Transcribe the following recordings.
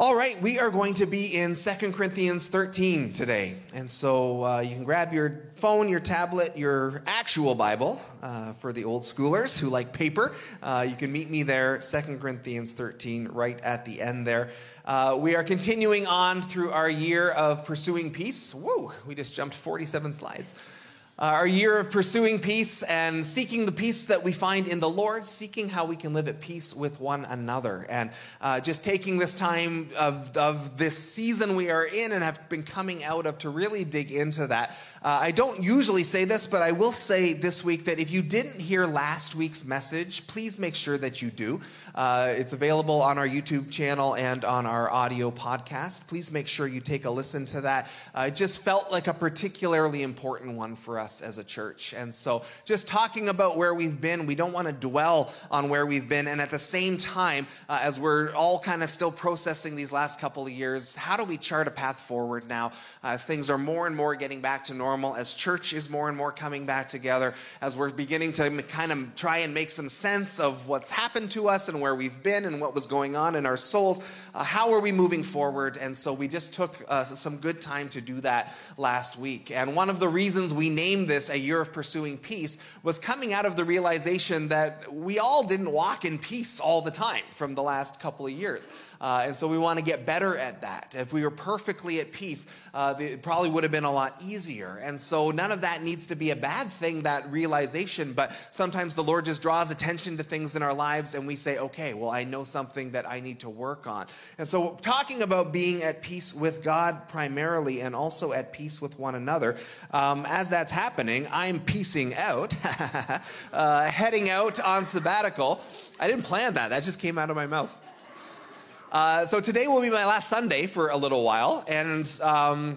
All right, we are going to be in 2 Corinthians 13 today. And so uh, you can grab your phone, your tablet, your actual Bible uh, for the old schoolers who like paper. Uh, you can meet me there, 2 Corinthians 13, right at the end there. Uh, we are continuing on through our year of pursuing peace. Whoa, we just jumped 47 slides. Uh, our year of pursuing peace and seeking the peace that we find in the Lord, seeking how we can live at peace with one another. And uh, just taking this time of, of this season we are in and have been coming out of to really dig into that. Uh, I don't usually say this, but I will say this week that if you didn't hear last week's message, please make sure that you do. Uh, it's available on our YouTube channel and on our audio podcast. Please make sure you take a listen to that. Uh, it just felt like a particularly important one for us as a church. And so, just talking about where we've been, we don't want to dwell on where we've been. And at the same time, uh, as we're all kind of still processing these last couple of years, how do we chart a path forward now as things are more and more getting back to normal? Normal, as church is more and more coming back together, as we're beginning to kind of try and make some sense of what's happened to us and where we've been and what was going on in our souls, uh, how are we moving forward? And so we just took uh, some good time to do that last week. And one of the reasons we named this a year of pursuing peace was coming out of the realization that we all didn't walk in peace all the time from the last couple of years. Uh, and so we want to get better at that. If we were perfectly at peace, uh, it probably would have been a lot easier. And so none of that needs to be a bad thing, that realization. But sometimes the Lord just draws attention to things in our lives and we say, okay, well, I know something that I need to work on. And so talking about being at peace with God primarily and also at peace with one another, um, as that's happening, I'm piecing out, uh, heading out on sabbatical. I didn't plan that, that just came out of my mouth. Uh, so today will be my last Sunday for a little while, and um,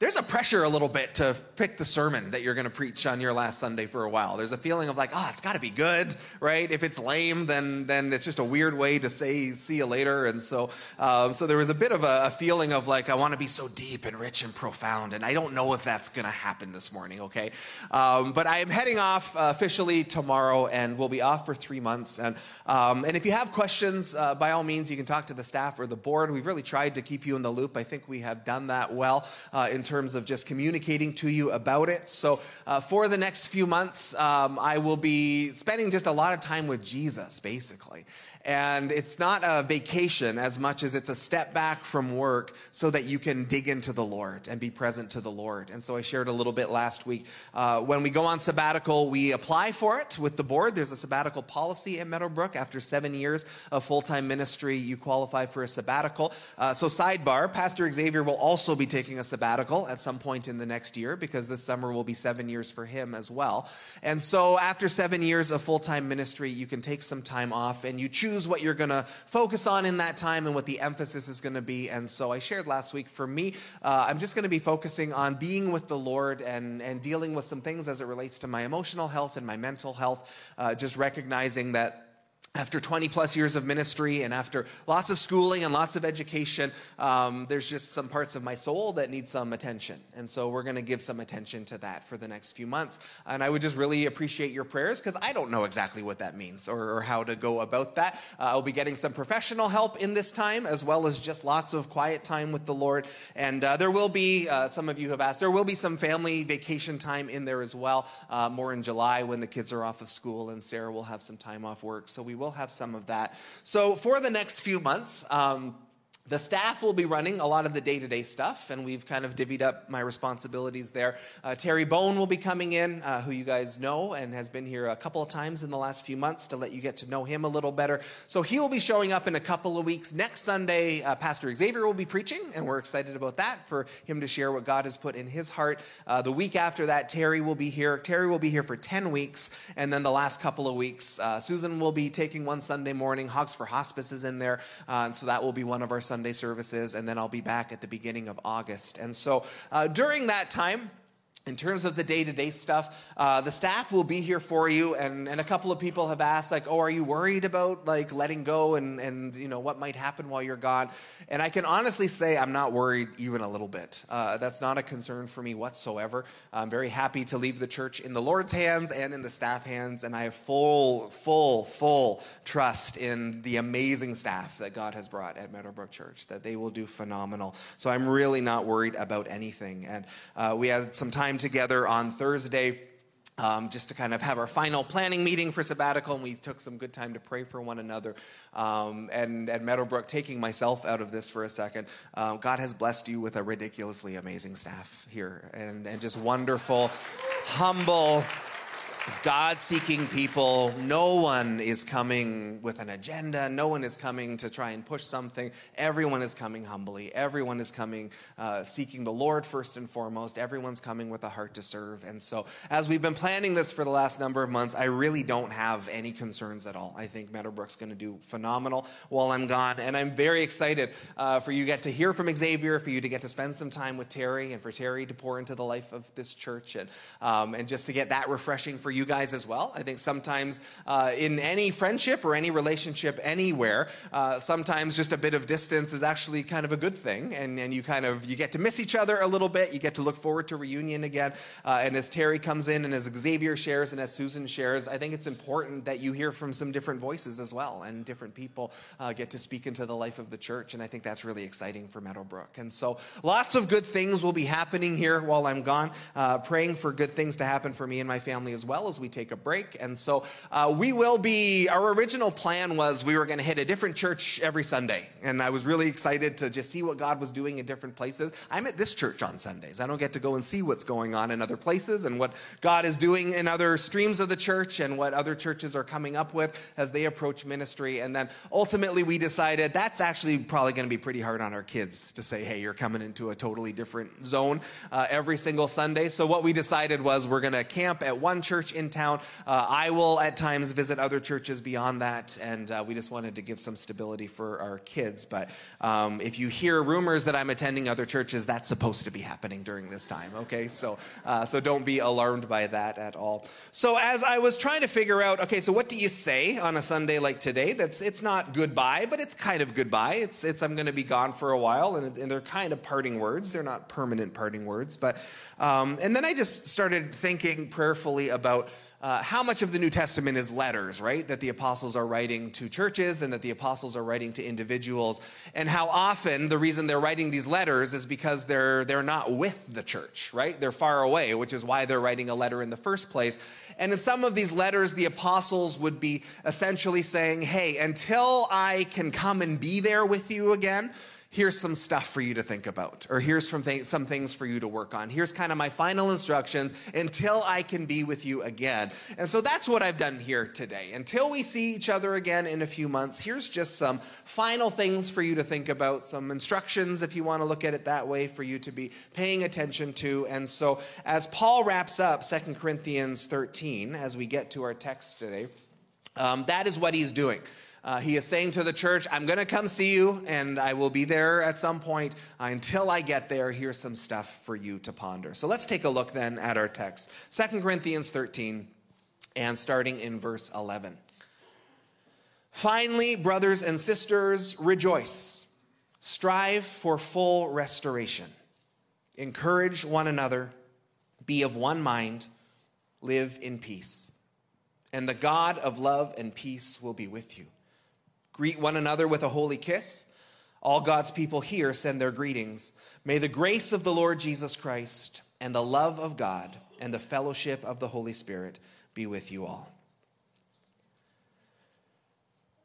there's a pressure a little bit to pick the sermon that you're going to preach on your last Sunday for a while. There's a feeling of like, oh, it's got to be good, right? If it's lame, then then it's just a weird way to say see you later. And so, um, so there was a bit of a, a feeling of like, I want to be so deep and rich and profound, and I don't know if that's going to happen this morning. Okay, um, but I am heading off uh, officially tomorrow, and we'll be off for three months. And um, and if you have questions, uh, by all means, you can talk to the staff or the board. We've really tried to keep you in the loop. I think we have done that well uh, in terms of just communicating to you about it. So, uh, for the next few months, um, I will be spending just a lot of time with Jesus, basically. And it's not a vacation as much as it's a step back from work so that you can dig into the Lord and be present to the Lord. And so I shared a little bit last week. Uh, when we go on sabbatical, we apply for it with the board. There's a sabbatical policy at Meadowbrook. After seven years of full time ministry, you qualify for a sabbatical. Uh, so, sidebar, Pastor Xavier will also be taking a sabbatical at some point in the next year because this summer will be seven years for him as well. And so, after seven years of full time ministry, you can take some time off and you choose choose what you're going to focus on in that time and what the emphasis is going to be. And so I shared last week for me, uh, I'm just going to be focusing on being with the Lord and, and dealing with some things as it relates to my emotional health and my mental health, uh, just recognizing that after 20 plus years of ministry and after lots of schooling and lots of education, um, there's just some parts of my soul that need some attention. And so we're going to give some attention to that for the next few months. And I would just really appreciate your prayers because I don't know exactly what that means or, or how to go about that. Uh, I'll be getting some professional help in this time as well as just lots of quiet time with the Lord. And uh, there will be, uh, some of you have asked, there will be some family vacation time in there as well, uh, more in July when the kids are off of school and Sarah will have some time off work. So we will have some of that. So for the next few months, um, the staff will be running a lot of the day to day stuff, and we've kind of divvied up my responsibilities there. Uh, Terry Bone will be coming in, uh, who you guys know and has been here a couple of times in the last few months to let you get to know him a little better. So he will be showing up in a couple of weeks. Next Sunday, uh, Pastor Xavier will be preaching, and we're excited about that for him to share what God has put in his heart. Uh, the week after that, Terry will be here. Terry will be here for 10 weeks, and then the last couple of weeks, uh, Susan will be taking one Sunday morning. Hogs for Hospice is in there, uh, and so that will be one of our Sunday services, and then I'll be back at the beginning of August. And so uh, during that time, in terms of the day-to-day stuff uh, the staff will be here for you and, and a couple of people have asked like oh are you worried about like letting go and, and you know what might happen while you're gone? And i can honestly say i'm not worried even a little bit. Uh, that's not a concern for me whatsoever. I'm very happy to leave the church in the lord's hands and in the staff hands and i have full full full trust in the amazing staff that god has brought at meadowbrook church that they will do phenomenal. So i'm really not worried about anything. And uh, we had some time time together on Thursday. Um, just to kind of have our final planning meeting for sabbatical, and we took some good time to pray for one another. Um, and at Meadowbrook, taking myself out of this for a second, uh, God has blessed you with a ridiculously amazing staff here, and, and just wonderful, humble, God seeking people. No one is coming with an agenda. No one is coming to try and push something. Everyone is coming humbly. Everyone is coming uh, seeking the Lord first and foremost. Everyone's coming with a heart to serve. And so, as we've been planning this for the last number of months, I really don't have any concerns at all. I think Meadowbrook's going to do phenomenal while I'm gone. And I'm very excited uh, for you to get to hear from Xavier, for you to get to spend some time with Terry, and for Terry to pour into the life of this church, and, um, and just to get that refreshing for you guys as well. I think sometimes uh, in any friendship or any relationship anywhere, uh, sometimes just a bit of distance is actually kind of a good thing, and, and you kind of you get to miss each other a little bit. You get to look forward to reunion again. Uh, and as Terry comes in, and as Xavier shares, and as Susan shares, I think it's important that you hear from some different voices as well, and different people uh, get to speak into the life of the church. And I think that's really exciting for Meadowbrook. And so lots of good things will be happening here while I'm gone. Uh, praying for good things to happen for me and my family as well as we take a break. And so uh, we will be, our original plan was we were going to hit a different church every Sunday. And I was really excited to just see what God was doing in different places. I'm at this church on Sundays. I don't get to go and see what's going on in other places and what God is doing in other streams of the church and what other churches are coming up with as they approach ministry. And then ultimately we decided that's actually probably going to be pretty hard on our kids to say, hey, you're coming into a totally different zone uh, every single Sunday. So what we decided was we're going to camp at one church in town. Uh, I will at times visit other churches beyond that. And uh, we just wanted to give some stability for our kids. But um, if you hear rumors that I'm attending other churches, that's supposed to be happening during this time, okay? So, uh, so don't be alarmed by that at all. So as I was trying to figure out, okay, so what do you say on a Sunday like today? That's it's not goodbye, but it's kind of goodbye. It's it's I'm going to be gone for a while, and, and they're kind of parting words. They're not permanent parting words, but um, and then I just started thinking prayerfully about uh, how much of the New Testament is letters, right? That the apostles are writing to churches and that the apostles are writing to individuals. And how often the reason they're writing these letters is because they're, they're not with the church, right? They're far away, which is why they're writing a letter in the first place. And in some of these letters, the apostles would be essentially saying, hey, until I can come and be there with you again, here's some stuff for you to think about, or here's some, th- some things for you to work on. Here's kind of my final instructions until I can be with you again. And so that's what I've done here today. Until we see each other again in a few months, here's just some final things for you to think about, some instructions, if you want to look at it that way, for you to be paying attention to. And so as Paul wraps up 2 Corinthians 13, as we get to our text today, um, that is what he's doing. Uh, he is saying to the church, I'm going to come see you, and I will be there at some point. Uh, until I get there, here's some stuff for you to ponder. So let's take a look then at our text 2 Corinthians 13, and starting in verse 11. Finally, brothers and sisters, rejoice. Strive for full restoration. Encourage one another. Be of one mind. Live in peace. And the God of love and peace will be with you. Greet one another with a holy kiss. All God's people here send their greetings. May the grace of the Lord Jesus Christ and the love of God and the fellowship of the Holy Spirit be with you all.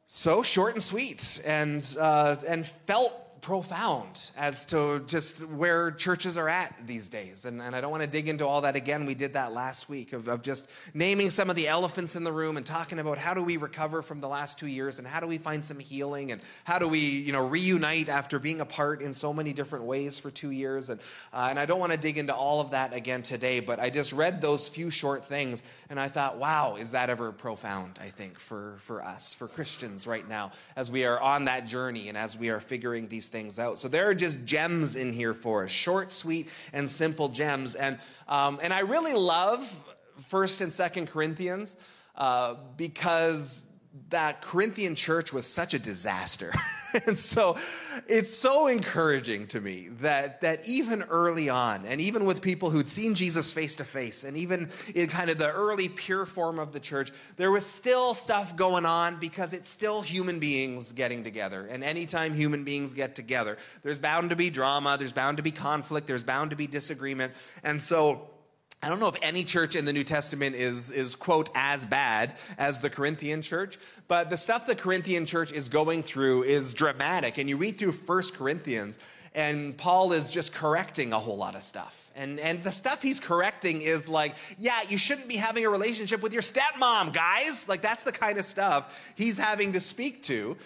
So short and sweet, and uh, and felt profound as to just where churches are at these days. And, and I don't want to dig into all that again. We did that last week of, of just naming some of the elephants in the room and talking about how do we recover from the last two years and how do we find some healing and how do we, you know, reunite after being apart in so many different ways for two years. And, uh, and I don't want to dig into all of that again today, but I just read those few short things and I thought, wow, is that ever profound, I think, for, for us, for Christians right now, as we are on that journey and as we are figuring these things things out. So there are just gems in here for us, short, sweet, and simple gems. And um, and I really love First and Second Corinthians uh, because that Corinthian church was such a disaster. and so it's so encouraging to me that, that even early on, and even with people who'd seen Jesus face to face, and even in kind of the early pure form of the church, there was still stuff going on because it's still human beings getting together. And anytime human beings get together, there's bound to be drama, there's bound to be conflict, there's bound to be disagreement. And so, I don't know if any church in the New Testament is, is, quote, as bad as the Corinthian church, but the stuff the Corinthian church is going through is dramatic. And you read through First Corinthians, and Paul is just correcting a whole lot of stuff. And, and the stuff he's correcting is like, yeah, you shouldn't be having a relationship with your stepmom, guys. Like, that's the kind of stuff he's having to speak to.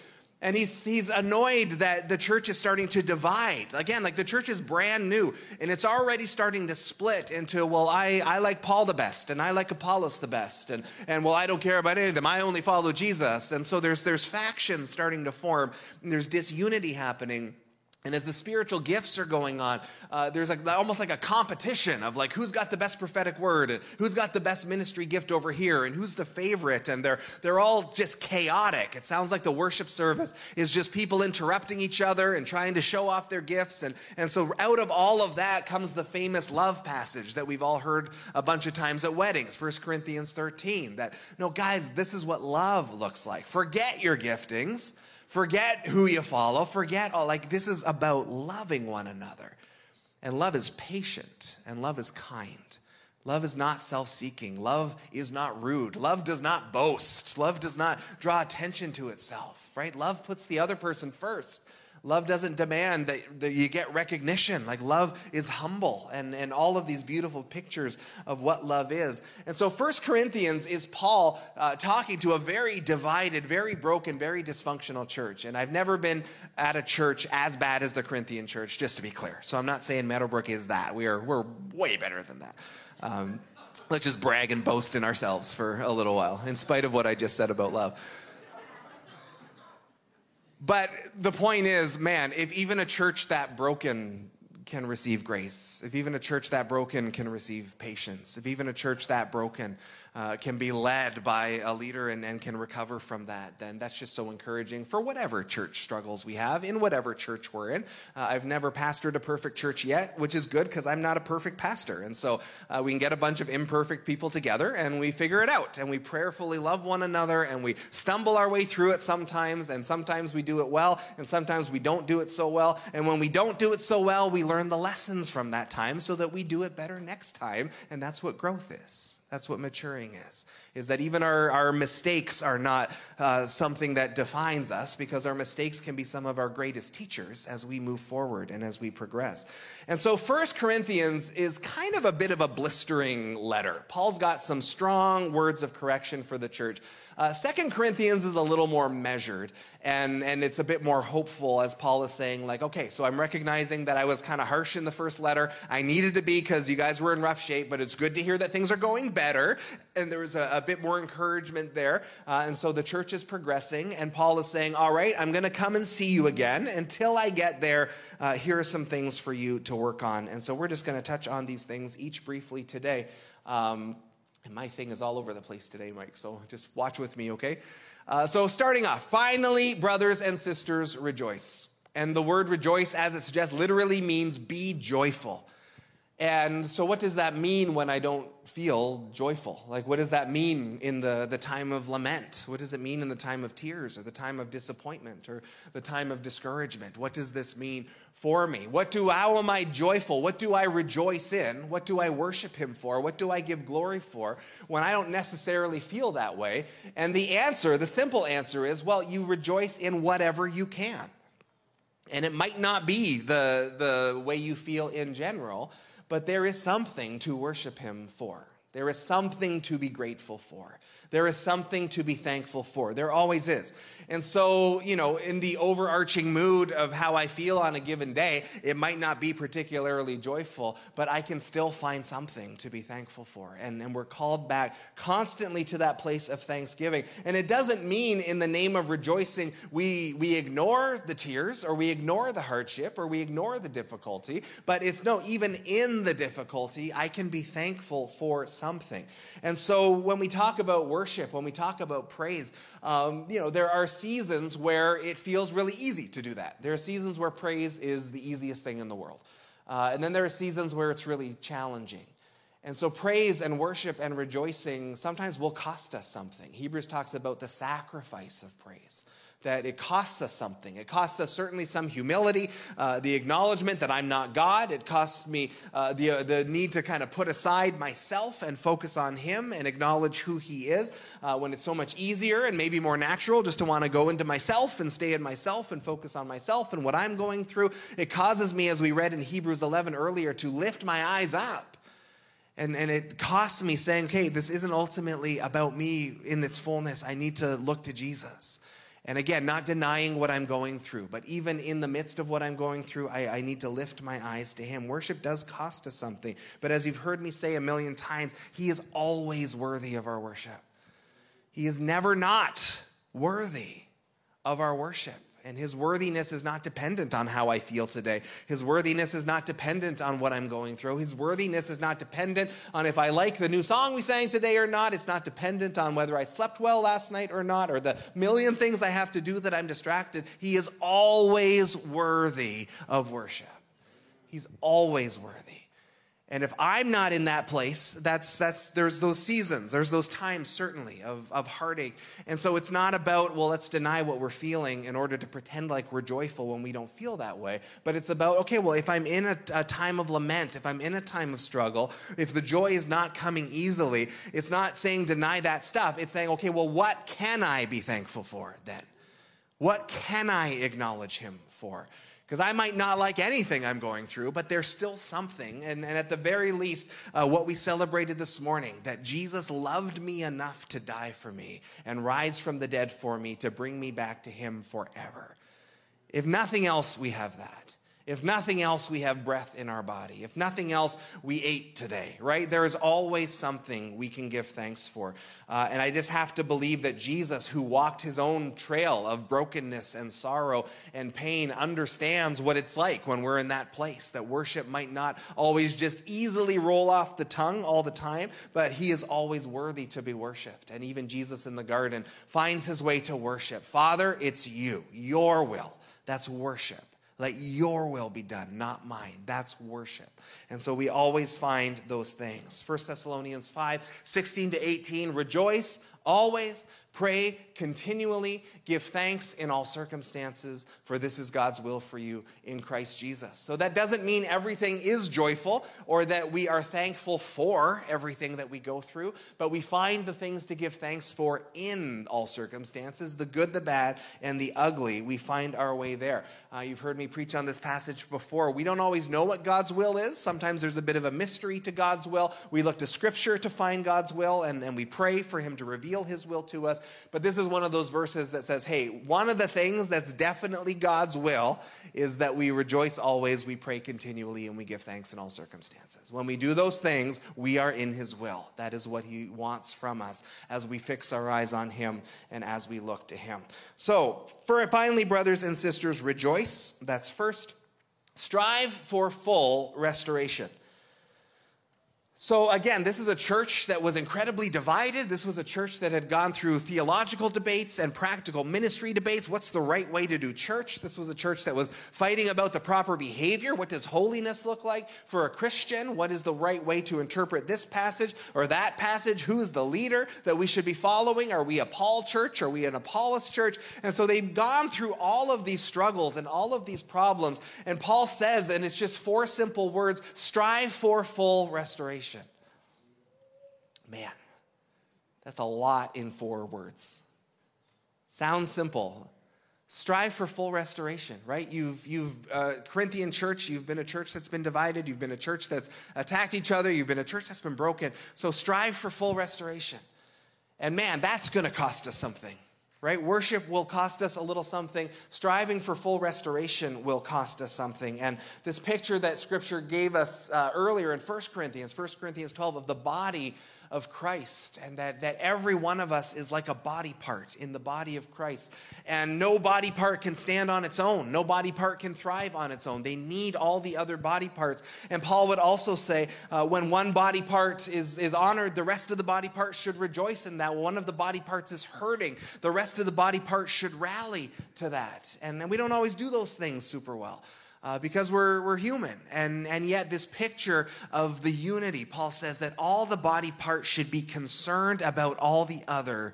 And he's, he's annoyed that the church is starting to divide. Again, like the church is brand new and it's already starting to split into, well, I, I like Paul the best and I like Apollos the best. And, and well, I don't care about any of them. I only follow Jesus. And so there's, there's factions starting to form and there's disunity happening. And as the spiritual gifts are going on, uh, there's like almost like a competition of like who's got the best prophetic word, and who's got the best ministry gift over here, and who's the favorite, and they're they're all just chaotic. It sounds like the worship service is just people interrupting each other and trying to show off their gifts, and and so out of all of that comes the famous love passage that we've all heard a bunch of times at weddings, 1 Corinthians 13. That no, guys, this is what love looks like. Forget your giftings Forget who you follow. Forget all. Like, this is about loving one another. And love is patient and love is kind. Love is not self seeking. Love is not rude. Love does not boast. Love does not draw attention to itself, right? Love puts the other person first. Love doesn't demand that, that you get recognition. Like love is humble and, and all of these beautiful pictures of what love is. And so First Corinthians is Paul uh, talking to a very divided, very broken, very dysfunctional church. And I've never been at a church as bad as the Corinthian church, just to be clear. So I'm not saying Meadowbrook is that. We are, we're way better than that. Um, let's just brag and boast in ourselves for a little while, in spite of what I just said about love. But the point is, man, if even a church that broken can receive grace, if even a church that broken can receive patience, if even a church that broken uh, can be led by a leader and, and can recover from that, then that's just so encouraging for whatever church struggles we have, in whatever church we're in. Uh, I've never pastored a perfect church yet, which is good because I'm not a perfect pastor. And so uh, we can get a bunch of imperfect people together and we figure it out and we prayerfully love one another and we stumble our way through it sometimes. And sometimes we do it well and sometimes we don't do it so well. And when we don't do it so well, we learn the lessons from that time so that we do it better next time. And that's what growth is. That's what maturing is. Is that even our, our mistakes are not uh, something that defines us because our mistakes can be some of our greatest teachers as we move forward and as we progress. And so First Corinthians is kind of a bit of a blistering letter. Paul's got some strong words of correction for the church. Uh, Second Corinthians is a little more measured and, and it's a bit more hopeful as Paul is saying, like, okay, so I'm recognizing that I was kind of harsh in the first letter. I needed to be because you guys were in rough shape, but it's good to hear that things are going better. And there was a, a bit more encouragement there. Uh, and so the church is progressing, and Paul is saying, all right, I'm going to come and see you again. Until I get there, uh, here are some things for you to work on. And so we're just going to touch on these things each briefly today. Um, and my thing is all over the place today, Mike, so just watch with me, okay? Uh, so, starting off, finally, brothers and sisters, rejoice. And the word rejoice, as it suggests, literally means be joyful. And so, what does that mean when I don't feel joyful? Like, what does that mean in the, the time of lament? What does it mean in the time of tears or the time of disappointment or the time of discouragement? What does this mean for me? What do, how am I joyful? What do I rejoice in? What do I worship Him for? What do I give glory for when I don't necessarily feel that way? And the answer, the simple answer is well, you rejoice in whatever you can. And it might not be the, the way you feel in general, but there is something to worship Him for. There is something to be grateful for. There is something to be thankful for. There always is. And so, you know, in the overarching mood of how I feel on a given day, it might not be particularly joyful, but I can still find something to be thankful for. And, and we're called back constantly to that place of thanksgiving. And it doesn't mean in the name of rejoicing, we, we ignore the tears or we ignore the hardship or we ignore the difficulty, but it's no, even in the difficulty, I can be thankful for something. And so when we talk about work, worship, when we talk about praise, um, you know, there are seasons where it feels really easy to do that. There are seasons where praise is the easiest thing in the world. Uh, and then there are seasons where it's really challenging. And so, praise and worship and rejoicing sometimes will cost us something. Hebrews talks about the sacrifice of praise that it costs us something. It costs us certainly some humility, uh, the acknowledgement that I'm not God. It costs me uh, the, uh, the need to kind of put aside myself and focus on Him and acknowledge who He is uh, when it's so much easier and maybe more natural just to want to go into myself and stay in myself and focus on myself and what I'm going through. It causes me, as we read in Hebrews 11 earlier, to lift my eyes up. And, and it costs me saying, okay, this isn't ultimately about me in its fullness. I need to look to Jesus. And again, not denying what I'm going through, but even in the midst of what I'm going through, I, I, need to lift my eyes to Him. Worship does cost us something, but as you've heard me say a million times, He is always worthy of our worship. He is never not worthy of our worship. And his worthiness is not dependent on how I feel today. His worthiness is not dependent on what I'm going through. His worthiness is not dependent on if I like the new song we sang today or not. It's not dependent on whether I slept well last night or not, or the million things I have to do that I'm distracted. He is always worthy of worship. He's always worthy. And if I'm not in that place, that's, that's, there's those seasons, there's those times certainly of, of heartache. And so it's not about, well, let's deny what we're feeling in order to pretend like we're joyful when we don't feel that way. But it's about, okay, well, if I'm in a, a time of lament, if I'm in a time of struggle, if the joy is not coming easily, it's not saying deny that stuff. It's saying, okay, well, what can I be thankful for then? What can I acknowledge him for? Because I might not like anything I'm going through, but there's still something. And, and at the very least, uh, what we celebrated this morning that Jesus loved me enough to die for me and rise from the dead for me to bring me back to Him forever. If nothing else, we have that. If nothing else, we have breath in our body. If nothing else, we ate today, right? There is always something we can give thanks for. Uh, and I just have to believe that Jesus, who walked his own trail of brokenness and sorrow and pain, understands what it's like when we're in that place. That worship might not always just easily roll off the tongue all the time, but he is always worthy to be worshiped. And even Jesus in the garden finds his way to worship. Father, it's you, your will. That's worship. Let your will be done, not mine. That's worship. And so we always find those things. 1 Thessalonians 5 16 to 18. Rejoice always, pray continually, give thanks in all circumstances, for this is God's will for you in Christ Jesus. So that doesn't mean everything is joyful or that we are thankful for everything that we go through, but we find the things to give thanks for in all circumstances the good, the bad, and the ugly. We find our way there. Uh, you've heard me preach on this passage before. We don't always know what God's will is. Sometimes there's a bit of a mystery to God's will. We look to Scripture to find God's will, and, and we pray for Him to reveal His will to us. But this is one of those verses that says, hey, one of the things that's definitely God's will is that we rejoice always, we pray continually, and we give thanks in all circumstances. When we do those things, we are in His will. That is what He wants from us as we fix our eyes on Him and as we look to Him. So, for finally, brothers and sisters, rejoice. That's first. Strive for full restoration. So, again, this is a church that was incredibly divided. This was a church that had gone through theological debates and practical ministry debates. What's the right way to do church? This was a church that was fighting about the proper behavior. What does holiness look like for a Christian? What is the right way to interpret this passage or that passage? Who's the leader that we should be following? Are we a Paul church? Are we an Apollos church? And so they've gone through all of these struggles and all of these problems. And Paul says, and it's just four simple words strive for full restoration. Man, that's a lot in four words. Sounds simple. strive for full restoration right? You've you've uh, corinthian church you've been a church that's been divided. You've been a church that's attacked each other. You've been a church that's been broken. So strive for full restoration. And man that's going to cost us something right? Worship will cost us a little something. Striving for full restoration will cost us something. And this picture that scripture gave us uh, earlier in 1 corinthians 1 corinthians 12 of the body of Christ, and that, that every one of us is like a body part in the body of Christ. And no body part can stand on its own, no body part can thrive on its own. They need all the other body parts. And Paul would also say uh, when one body part is, is honored, the rest of the body parts should rejoice in that. One of the body parts is hurting, the rest of the body parts should rally to that. And, and we don't always do those things super well uh, because we're, we're human. And, and yet, this picture of the unity, Paul says that all the body parts should be concerned about all the other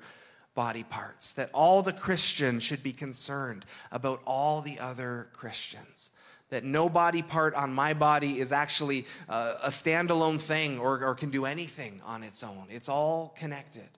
body parts, that all the Christians should be concerned about all the other Christians. That no body part on my body is actually uh, a standalone thing or, or can do anything on its own. It's all connected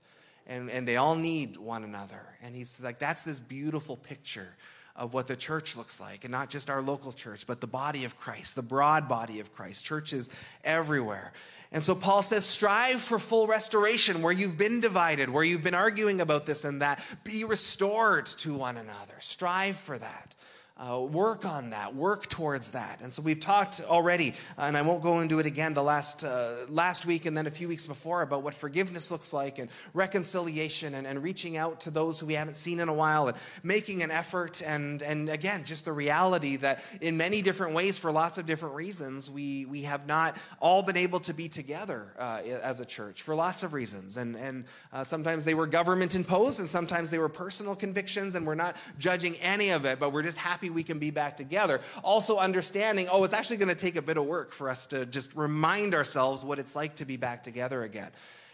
and, and they all need one another. And he's like, that's this beautiful picture of what the church looks like, and not just our local church, but the body of Christ, the broad body of Christ, churches everywhere. And so Paul says, strive for full restoration where you've been divided, where you've been arguing about this and that. Be restored to one another. Strive for that. Uh, work on that, work towards that. And so we've talked already, and I won't go into it again the last, uh, last week and then a few weeks before about what forgiveness looks like and reconciliation and, and reaching out to those who we haven't seen in a while and making an effort. And, and again, just the reality that in many different ways, for lots of different reasons, we, we have not all been able to be together uh, as a church for lots of reasons. And, and uh, sometimes they were government imposed, and sometimes they were personal convictions, and we're not judging any of it, but we're just happy we can be back together. Also, understanding, oh, it's actually going to take a bit of work for us to just remind ourselves what it's like to be back together again.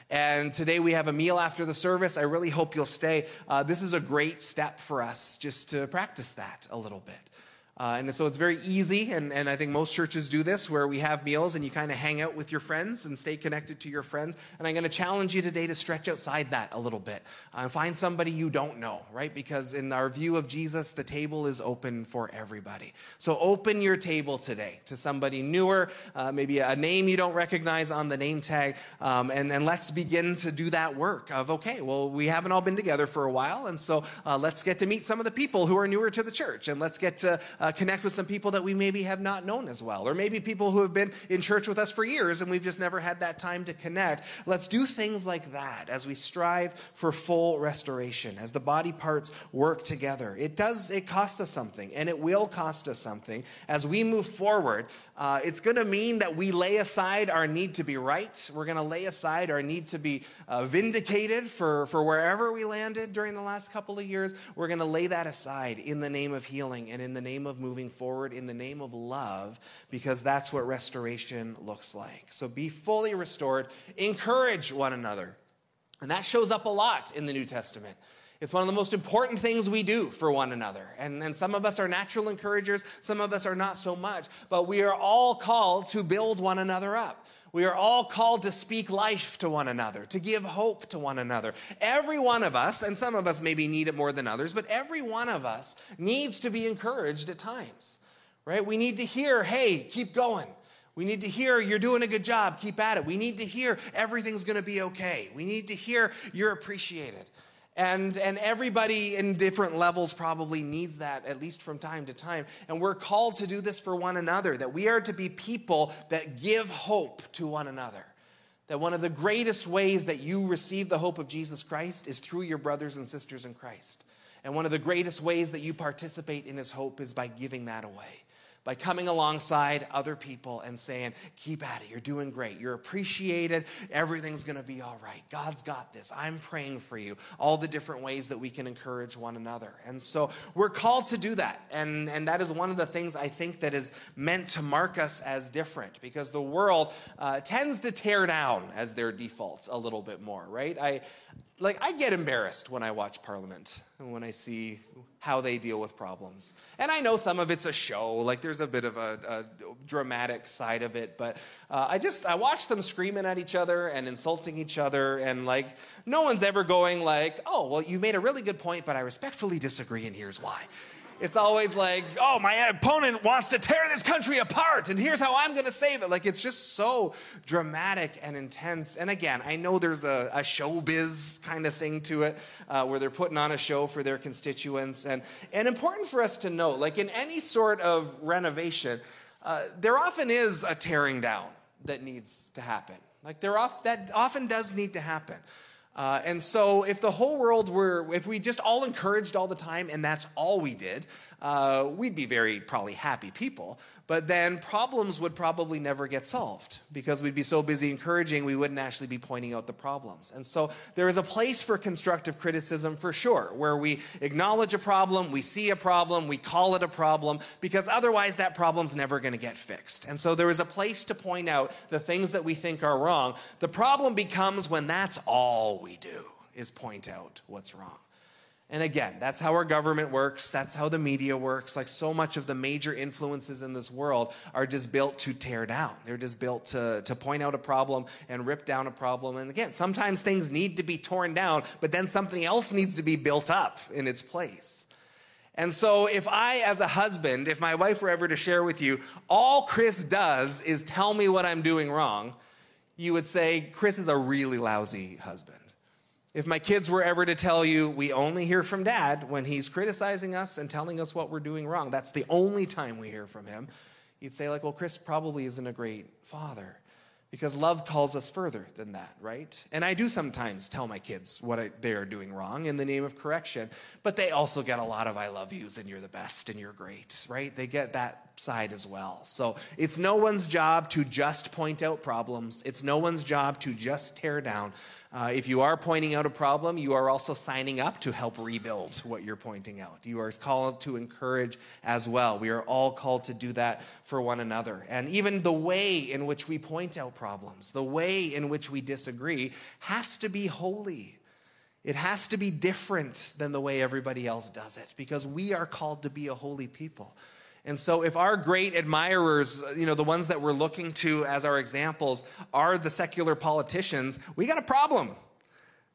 And today we have a meal after the service. I really hope you'll stay. Uh, this is a great step for us just to practice that a little bit. Uh, and so it's very easy, and, and I think most churches do this, where we have meals and you kind of hang out with your friends and stay connected to your friends. And I'm going to challenge you today to stretch outside that a little bit. Uh, find somebody you don't know, right? Because in our view of Jesus, the table is open for everybody. So open your table today to somebody newer, uh, maybe a name you don't recognize on the name tag, um, and, and let's begin to do that work of, okay, well, we haven't all been together for a while, and so uh, let's get to meet some of the people who are newer to the church, and let's get to uh, connect with some people that we maybe have not known as well, or maybe people who have been in church with us for years and we've just never had that time to connect. Let's do things like that as we strive for full restoration, as the body parts work together. It does, it costs us something, and it will cost us something as we move forward. Uh, it's going to mean that we lay aside our need to be right. We're going to lay aside our need to be uh, vindicated for, for wherever we landed during the last couple of years. We're going to lay that aside in the name of healing and in the name of moving forward, in the name of love, because that's what restoration looks like. So be fully restored, encourage one another. And that shows up a lot in the New Testament. It's one of the most important things we do for one another. And, and some of us are natural encouragers, some of us are not so much. But we are all called to build one another up. We are all called to speak life to one another, to give hope to one another. Every one of us, and some of us maybe need it more than others, but every one of us needs to be encouraged at times, right? We need to hear, hey, keep going. We need to hear you're doing a good job, keep at it. We need to hear everything's to be okay. We need to hear you're appreciated. And, and everybody in different levels probably needs that, at least from time to time. And we're called to do this for one another, that we are to be people that give hope to one another. That one of the greatest ways that you receive the hope of Jesus Christ is through your brothers and sisters in Christ. And one of the greatest ways that you participate in his hope is by giving that away by coming alongside other people and saying, Keep at it. You're doing great. You're appreciated. Everything's going to be all right. God's got this. I'm praying for you. All the different ways that we can encourage one another. And so we're called to do that. And, and that is one of the things I think that is meant to mark us as different because the world uh, tends to tear down as their default a little bit more, right? I, like I get embarrassed when I watch Parliament and when I see how they deal with problems. And I know some of it's a show, like there's a bit of a, a dramatic side of it, but uh, I just I watch them screaming at each other and insulting each other, and like no one's ever going like, "Oh, well, you made a really good point, but I respectfully disagree, and here's why." It's always like, oh, my opponent wants to tear this country apart, and here's how I'm going to save it. Like, it's just so dramatic and intense. And again, I know there's a, a showbiz kind of thing to it uh, where they're putting on a show for their constituents. And, and important for us to know, like in any sort of renovation, uh, there often is a tearing down that needs to happen. Like, there off, that often does need to happen. Uh, and so, if the whole world were, if we just all encouraged all the time and that's all we did, uh, we'd be very probably happy people but then problems would probably never get solved because we'd be so busy encouraging, we wouldn't actually be pointing out the problems. And so there is a place for constructive criticism for sure, where we acknowledge a problem, we see a problem, we call it a problem, because otherwise that problem's never going to get fixed. And so there is a place to point out the things that we think are wrong. The problem becomes when that's all we do is point out what's wrong. And again, that's how our government works. That's how the media works. Like so much of the major influences in this world are just built to tear down. They're just built to, to point out a problem and rip down a problem. And again, sometimes things need to be torn down, but then something else needs to be built up in its place. And so, if I, as a husband, if my wife were ever to share with you, all Chris does is tell me what I'm doing wrong, you would say, Chris is a really lousy husband. If my kids were ever to tell you, we only hear from dad when he's criticizing us and telling us what we're doing wrong, that's the only time we hear from him, you'd say, like, well, Chris probably isn't a great father. Because love calls us further than that, right? And I do sometimes tell my kids what I, they are doing wrong in the name of correction, but they also get a lot of I love yous and you're the best and you're great, right? They get that side as well. So it's no one's job to just point out problems, it's no one's job to just tear down. Uh, if you are pointing out a problem, you are also signing up to help rebuild what you're pointing out. You are called to encourage as well. We are all called to do that for one another. And even the way in which we point out problems, the way in which we disagree, has to be holy. It has to be different than the way everybody else does it because we are called to be a holy people. And so, if our great admirers, you know, the ones that we're looking to as our examples, are the secular politicians, we got a problem.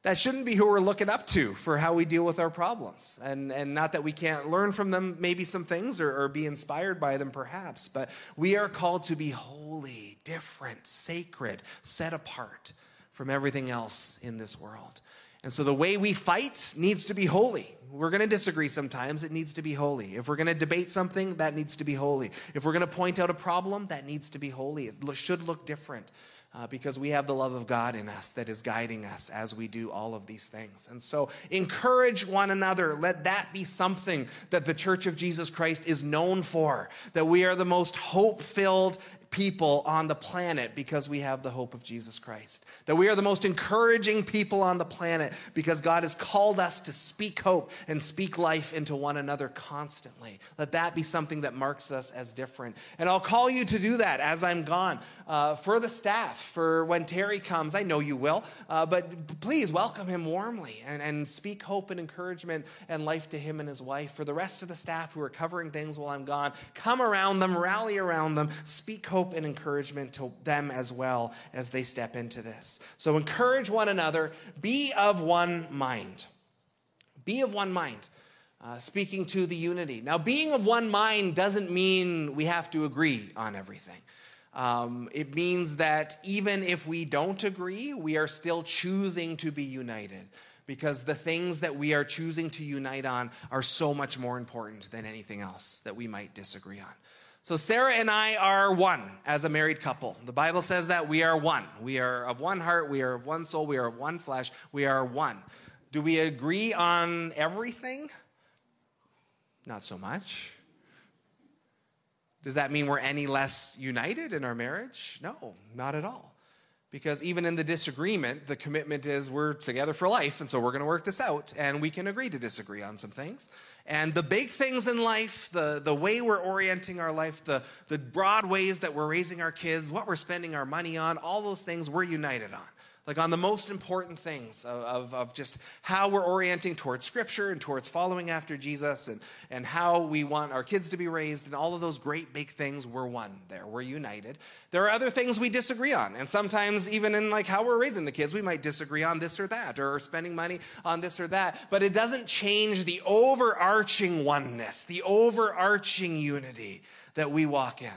That shouldn't be who we're looking up to for how we deal with our problems. And, and not that we can't learn from them maybe some things or, or be inspired by them perhaps, but we are called to be holy, different, sacred, set apart from everything else in this world. And so the way we fight needs to be holy. We're going to disagree sometimes. It needs to be holy. If we're going to debate something, that needs to be holy. If we're going to point out a problem, that needs to be holy. It should look different uh, because we have the love of God in us that is guiding us as we do all of these things. And so encourage one another. Let that be something that the Church of Jesus Christ is known for, that we are the most hope filled people on the planet because we have the hope of Jesus Christ. That we are the most encouraging people on the planet because God has called us to speak hope and speak life into one another constantly. Let that be something that marks us as different. And I'll call you to do that as I'm gone. Uh, for the staff, for when Terry comes, I know you will, uh, but please welcome him warmly and, and speak hope and encouragement and life to him and his wife. For the rest of the staff who are covering things while I'm gone, come around them, rally around them, speak hope hope and encouragement to them as well as they step into this. So encourage one another, be of one mind. Be of one mind. Uh, speaking to the unity. Now, being of one mind doesn't mean we have to agree on everything. Um, it means that even if we don't agree, we are still choosing to be united because the things that we are choosing to unite on are so much more important than anything else that we might disagree on. So, Sarah and I are one as a married couple. The Bible says that we are one. We are of one heart, we are of one soul, we are of one flesh, we are one. Do we agree on everything? Not so much. Does that mean we're any less united in our marriage? No, not at all. Because even in the disagreement, the commitment is we're together for life, and so we're going to work this out, and we can agree to disagree on some things. And the big things in life, the, the way we're orienting our life, the, the broad ways that we're raising our kids, what we're spending our money on, all those things we're united on. Like on the most important things of, of, of, just how we're orienting towards scripture and towards following after jesus and, and how we want our kids to be raised and all of those great big things we're one there we're united. There are other things we disagree on and sometimes even in like how we're raising the kids we might disagree on this or that or spending money on this or that but it doesn't change the overarching oneness the overarching unity that we walk in.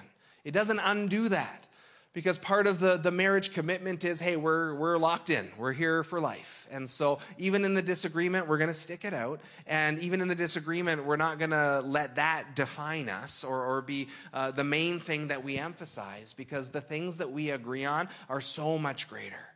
It doesn't undo that because part of the, the marriage commitment is hey we're, we're locked in. We're here for life. And so even in the disagreement we're going to stick it out. And even in the disagreement we're not going to let that define us or, or be uh, the main thing that we emphasize because the things that we agree on are so much greater.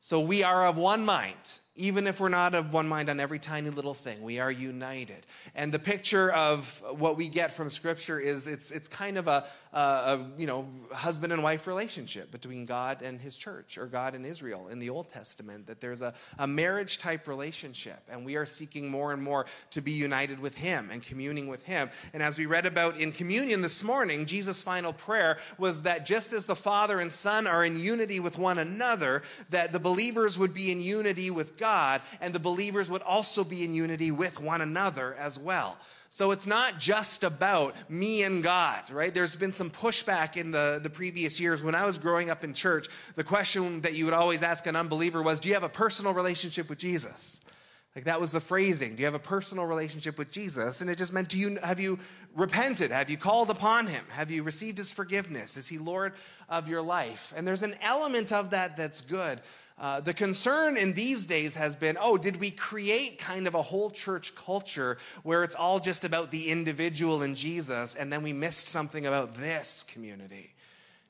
So we are of one mind even if we're not of one mind on every tiny little thing we are united. And the picture of what we get from scripture is it's, it's kind of a, a, a, you know husband and wife relationship between god and his church or god and israel in the old testament that there's a, a marriage type relationship and we are seeking more and more to be united with him and communing with him. And as we read about in communion this morning jesus final prayer was that just as the father and son are in unity with one another that the believers would be in unity with god and the believers would also be in unity with one another as well so it's not just about me and God, right? There's been some pushback in the, the previous years. When I was growing up in church, the question that you would always ask an unbeliever was, Do you have a personal relationship with Jesus? Like that was the phrasing. Do you have a personal relationship with Jesus? And it just meant, do you have you repented? Have you called upon him? Have you received his forgiveness? Is he Lord of your life? And there's an element of that that's good. Uh, the concern in these days has been oh, did we create kind of a whole church culture where it's all just about the individual and Jesus, and then we missed something about this community?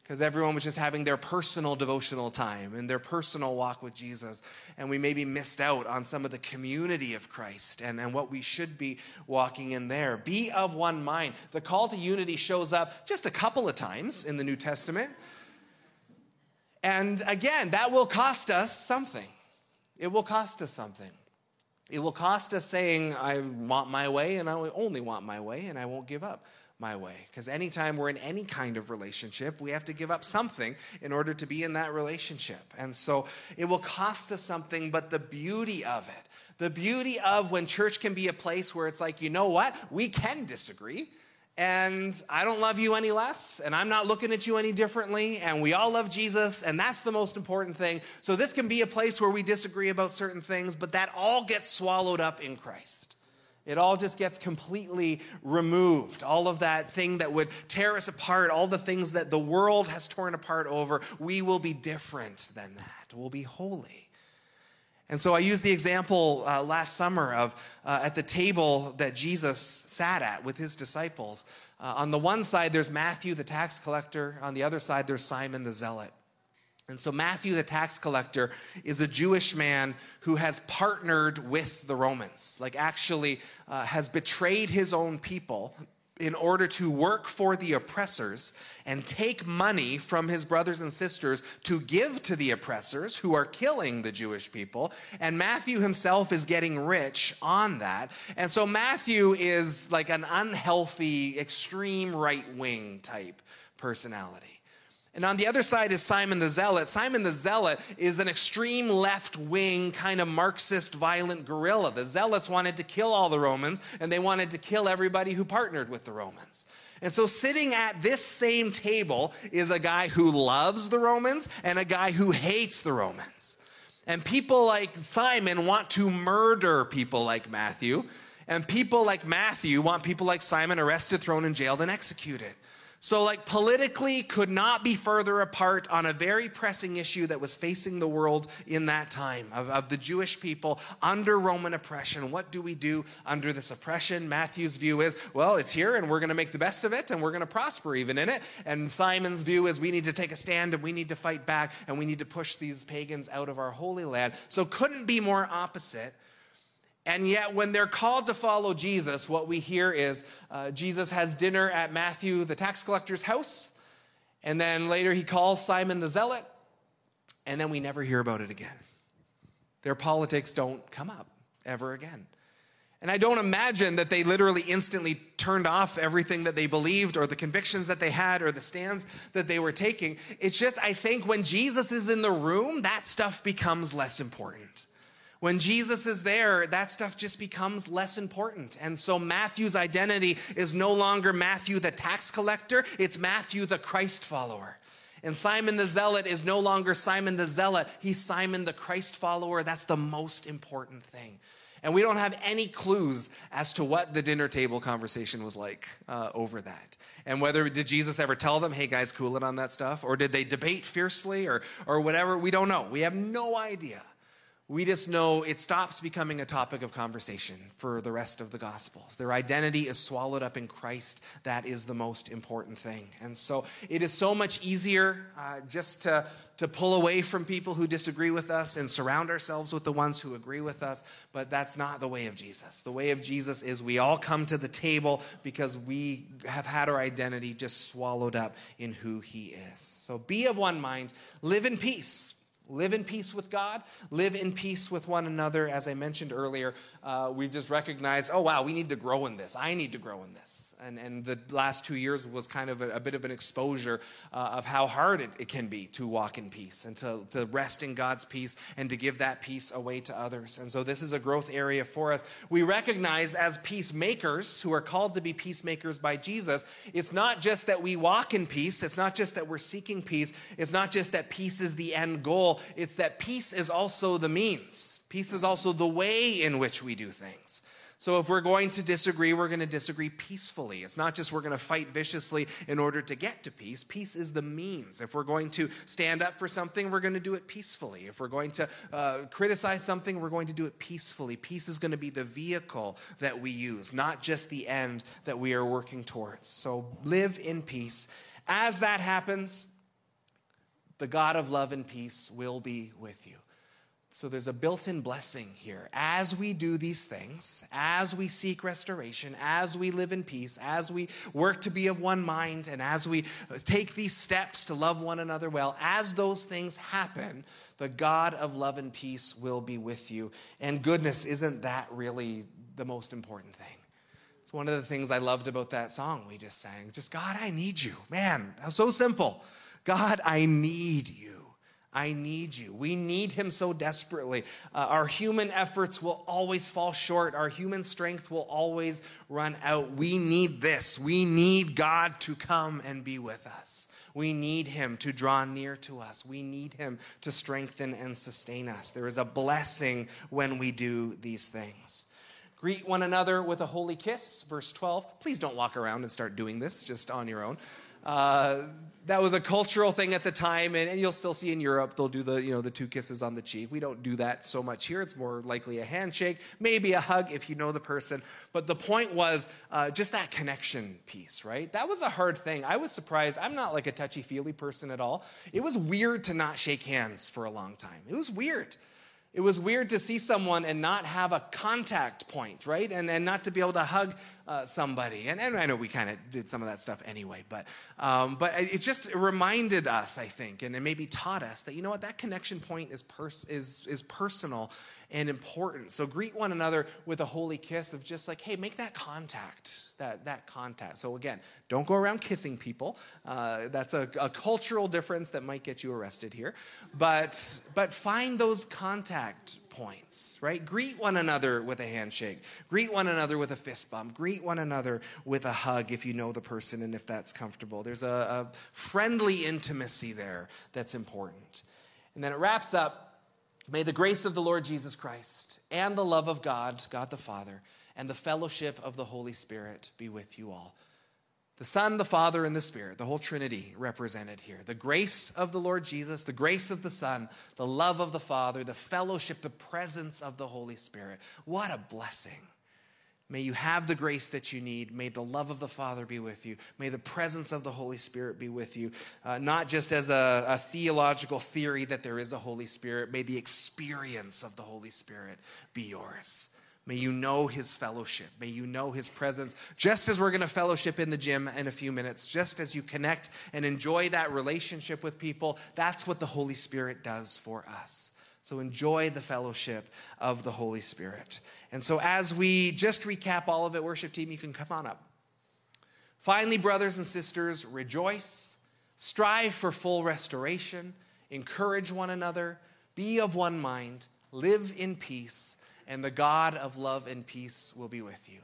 Because everyone was just having their personal devotional time and their personal walk with Jesus. And we maybe missed out on some of the community of Christ and, and what we should be walking in there. Be of one mind. The call to unity shows up just a couple of times in the New Testament. And again, that will cost us something. It will cost us something. It will cost us saying, I want my way and I only want my way and I won't give up my way. Because anytime we're in any kind of relationship, we have to give up something in order to be in that relationship. And so it will cost us something, but the beauty of it, the beauty of when church can be a place where it's like, you know what? We can disagree and I don't love you any less, and I'm not looking at you any differently, and we all love Jesus, and that's the most important thing. So, this can be a place where we disagree about certain things, but that all gets swallowed up in Christ. It all just gets completely removed. All of that thing that would tear us apart, all the things that the world has torn apart over, we will be different than that. We'll be holy. And so I used the example uh, last summer of uh, at the table that Jesus sat at with his disciples. Uh, on the one side, there's Matthew, the tax collector. On the other side, there's Simon the zealot. And so, Matthew, the tax collector, is a Jewish man who has partnered with the Romans, like, actually uh, has betrayed his own people in order to work for the oppressors and take money from his brothers and sisters to give to the oppressors who are killing the Jewish people. And Matthew himself is getting rich on that. And so Matthew is like an unhealthy, extreme right wing type personality. And on the other side is Simon the Zealot. Simon the Zealot is an extreme left wing, kind of Marxist, violent guerrilla. The Zealots wanted to kill all the Romans, and they wanted to kill everybody who partnered with the Romans. And so, sitting at this same table is a guy who loves the Romans and a guy who hates the Romans. And people like Simon want to murder people like Matthew. And people like Matthew want people like Simon arrested, thrown in jail, and executed. So, like, politically, could not be further apart on a very pressing issue that was facing the world in that time of, of the Jewish people under Roman oppression. What do we do under this oppression? Matthew's view is, well, it's here and we're going to make the best of it and we're going to prosper even in it. And Simon's view is, we need to take a stand and we need to fight back and we need to push these pagans out of our holy land. So, couldn't be more opposite. And yet, when they're called to follow Jesus, what we hear is uh, Jesus has dinner at Matthew, the tax collector's house. And then later he calls Simon the zealot. And then we never hear about it again. Their politics don't come up ever again. And I don't imagine that they literally instantly turned off everything that they believed or the convictions that they had or the stands that they were taking. It's just, I think when Jesus is in the room, that stuff becomes less important. When Jesus is there, that stuff just becomes less important. And so Matthew's identity is no longer Matthew the tax collector, it's Matthew the Christ follower. And Simon the Zealot is no longer Simon the Zealot, he's Simon the Christ follower. That's the most important thing. And we don't have any clues as to what the dinner table conversation was like uh, over that. And whether did Jesus ever tell them, hey guys, cool it on that stuff? Or did they debate fiercely or, or whatever? We don't know. We have no idea. We just know it stops becoming a topic of conversation for the rest of the Gospels. Their identity is swallowed up in Christ. That is the most important thing. And so it is so much easier uh, just to, to pull away from people who disagree with us and surround ourselves with the ones who agree with us. But that's not the way of Jesus. The way of Jesus is we all come to the table because we have had our identity just swallowed up in who He is. So be of one mind, live in peace Live in peace with God, live in peace with one another. As I mentioned earlier, uh, we just recognized, oh, wow, we need to grow in this. I need to grow in this. And, and the last two years was kind of a, a bit of an exposure uh, of how hard it, it, can be to walk in peace and to, to rest in God's peace and to give that peace away to others. And so this is a growth area for us. We recognize as peacemakers who are called to be peacemakers by Jesus, it's not just that we walk in peace, it's not just that we're seeking peace, it's not just that peace is the end goal, it's that peace is also the means. Peace is also the way in which we do things. So if we're going to disagree, we're going to disagree peacefully. It's not just we're going to fight viciously in order to get to peace. Peace is the means. If we're going to stand up for something, we're going to do it peacefully. If we're going to uh, criticize something, we're going to do it peacefully. Peace is going to be the vehicle that we use, not just the end that we are working towards. So live in peace. As that happens, the God of love and peace will be with you. So there's a built in blessing here. As we do these things, as we seek restoration, as we live in peace, as we work to be of one mind, and as we take these steps to love one another well, as those things happen, the God of love and peace will be with you. And goodness, isn't that really the most important thing? It's one of the things I loved about that song we just sang. Just, God, I need you. Man, so simple. God, I need you. I need you. We need him so desperately. Uh, our human efforts will always fall short. Our human strength will always run out. We need this. We need God to come and be with us. We need him to draw near to us. We need him to strengthen and sustain us. There is a blessing when we do these things. Greet one another with a holy kiss, verse 12. Please don't walk around and start doing this just on your own. Uh, that was a cultural thing at the time, and, and, you'll still see in Europe they'll do the you know the two kisses on the cheek. We don't do that so much here. It's more likely a handshake, maybe a hug if you know the person. But the point was uh, just that connection piece, right? That was a hard thing. I was surprised. I'm not like a touchy feely person at all. It was weird to not shake hands for a long time. It was weird. It was weird to see someone and not have a contact point, right? And, and not to be able to hug uh, somebody. And, and I know we kind of did some of that stuff anyway, but, um, but it just reminded us, I think, and it maybe taught us that, you know what, that connection point is, pers- is, is personal and important. So greet one another with a holy kiss of just like, hey, make that contact, that, that contact. So again, don't go around kissing people. Uh, that's a, a, cultural difference that might get you arrested here. But, but find those contact points, right? Greet one another with a handshake. Greet one another with a fist bump. Greet one another with a hug if you know the person and if that's comfortable. There's a, a friendly intimacy there that's important. And then it wraps up May the grace of the Lord Jesus Christ and the love of God, God the Father, and the fellowship of the Holy Spirit be with you all. The Son, the Father, and the Spirit, the whole Trinity represented here. The grace of the Lord Jesus, the grace of the Son, the love of the Father, the fellowship, the presence of the Holy Spirit. What a blessing. May you have the grace that you need. May the love of the Father be with you. May the presence of the Holy Spirit be with you. Uh, not just as a, a theological theory that there is a Holy Spirit, may the experience of the Holy Spirit be yours. May you know his fellowship. May you know his presence. Just as we're going to fellowship in the gym in a few minutes, just as you connect and enjoy that relationship with people, that's what the Holy Spirit does for us. So enjoy the fellowship of the Holy Spirit. And so, as we just recap all of it, worship team, you can come on up. Finally, brothers and sisters, rejoice, strive for full restoration, encourage one another, be of one mind, live in peace, and the God of love and peace will be with you.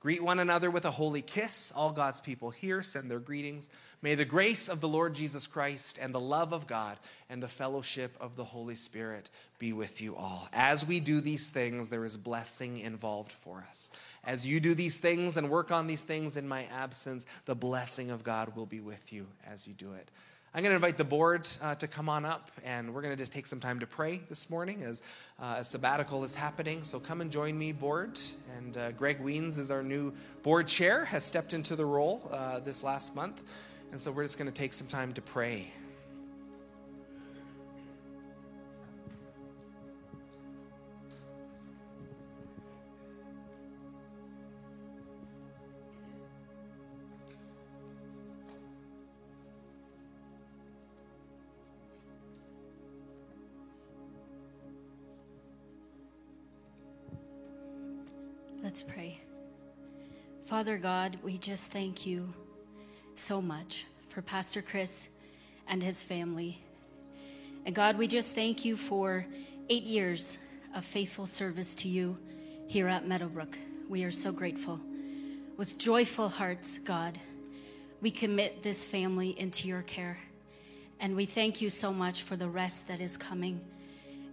Greet one another with a holy kiss. All God's people here send their greetings. May the grace of the Lord Jesus Christ and the love of God and the fellowship of the Holy Spirit be with you all. As we do these things, there is blessing involved for us. As you do these things and work on these things in my absence, the blessing of God will be with you as you do it. I'm going to invite the board uh, to come on up, and we're going to just take some time to pray this morning as uh, a sabbatical is happening. So come and join me, board. And uh, Greg Weens is our new board chair, has stepped into the role uh, this last month. And so we're just going to take some time to pray. Let's pray. Father God, we just thank you so much for Pastor Chris and his family. And God, we just thank you for eight years of faithful service to you here at Meadowbrook. We are so grateful. With joyful hearts, God, we commit this family into your care. And we thank you so much for the rest that is coming.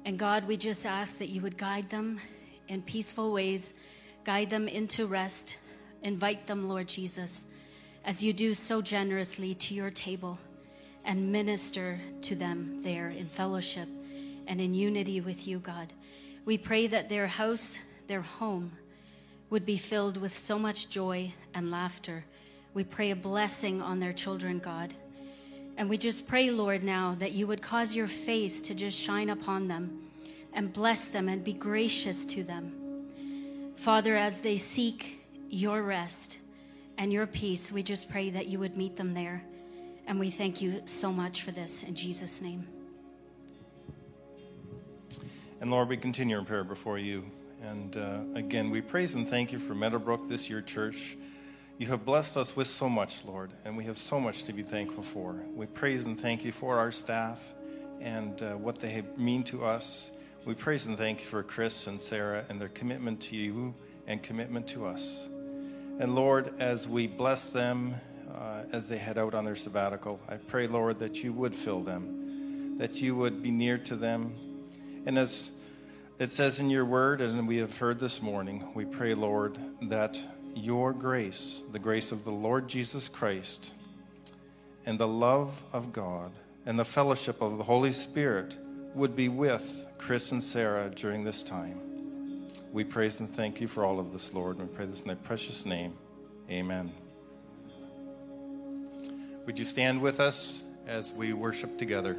And God, we just ask that you would guide them in peaceful ways Guide them into rest. Invite them, Lord Jesus, as you do so generously to your table and minister to them there in fellowship and in unity with you, God. We pray that their house, their home, would be filled with so much joy and laughter. We pray a blessing on their children, God. And we just pray, Lord, now that you would cause your face to just shine upon them and bless them and be gracious to them. Father, as they seek your rest and your peace, we just pray that you would meet them there. And we thank you so much for this in Jesus' name. And Lord, we continue in prayer before you. And uh, again, we praise and thank you for Meadowbrook, this year church. You have blessed us with so much, Lord, and we have so much to be thankful for. We praise and thank you for our staff and uh, what they mean to us. We praise and thank you for Chris and Sarah and their commitment to you and commitment to us. And Lord, as we bless them uh, as they head out on their sabbatical, I pray, Lord, that you would fill them, that you would be near to them. And as it says in your word, and we have heard this morning, we pray, Lord, that your grace, the grace of the Lord Jesus Christ, and the love of God, and the fellowship of the Holy Spirit would be with Chris and Sarah during this time. We praise and thank you for all of this, Lord. And we pray this in thy precious name. Amen. Would you stand with us as we worship together?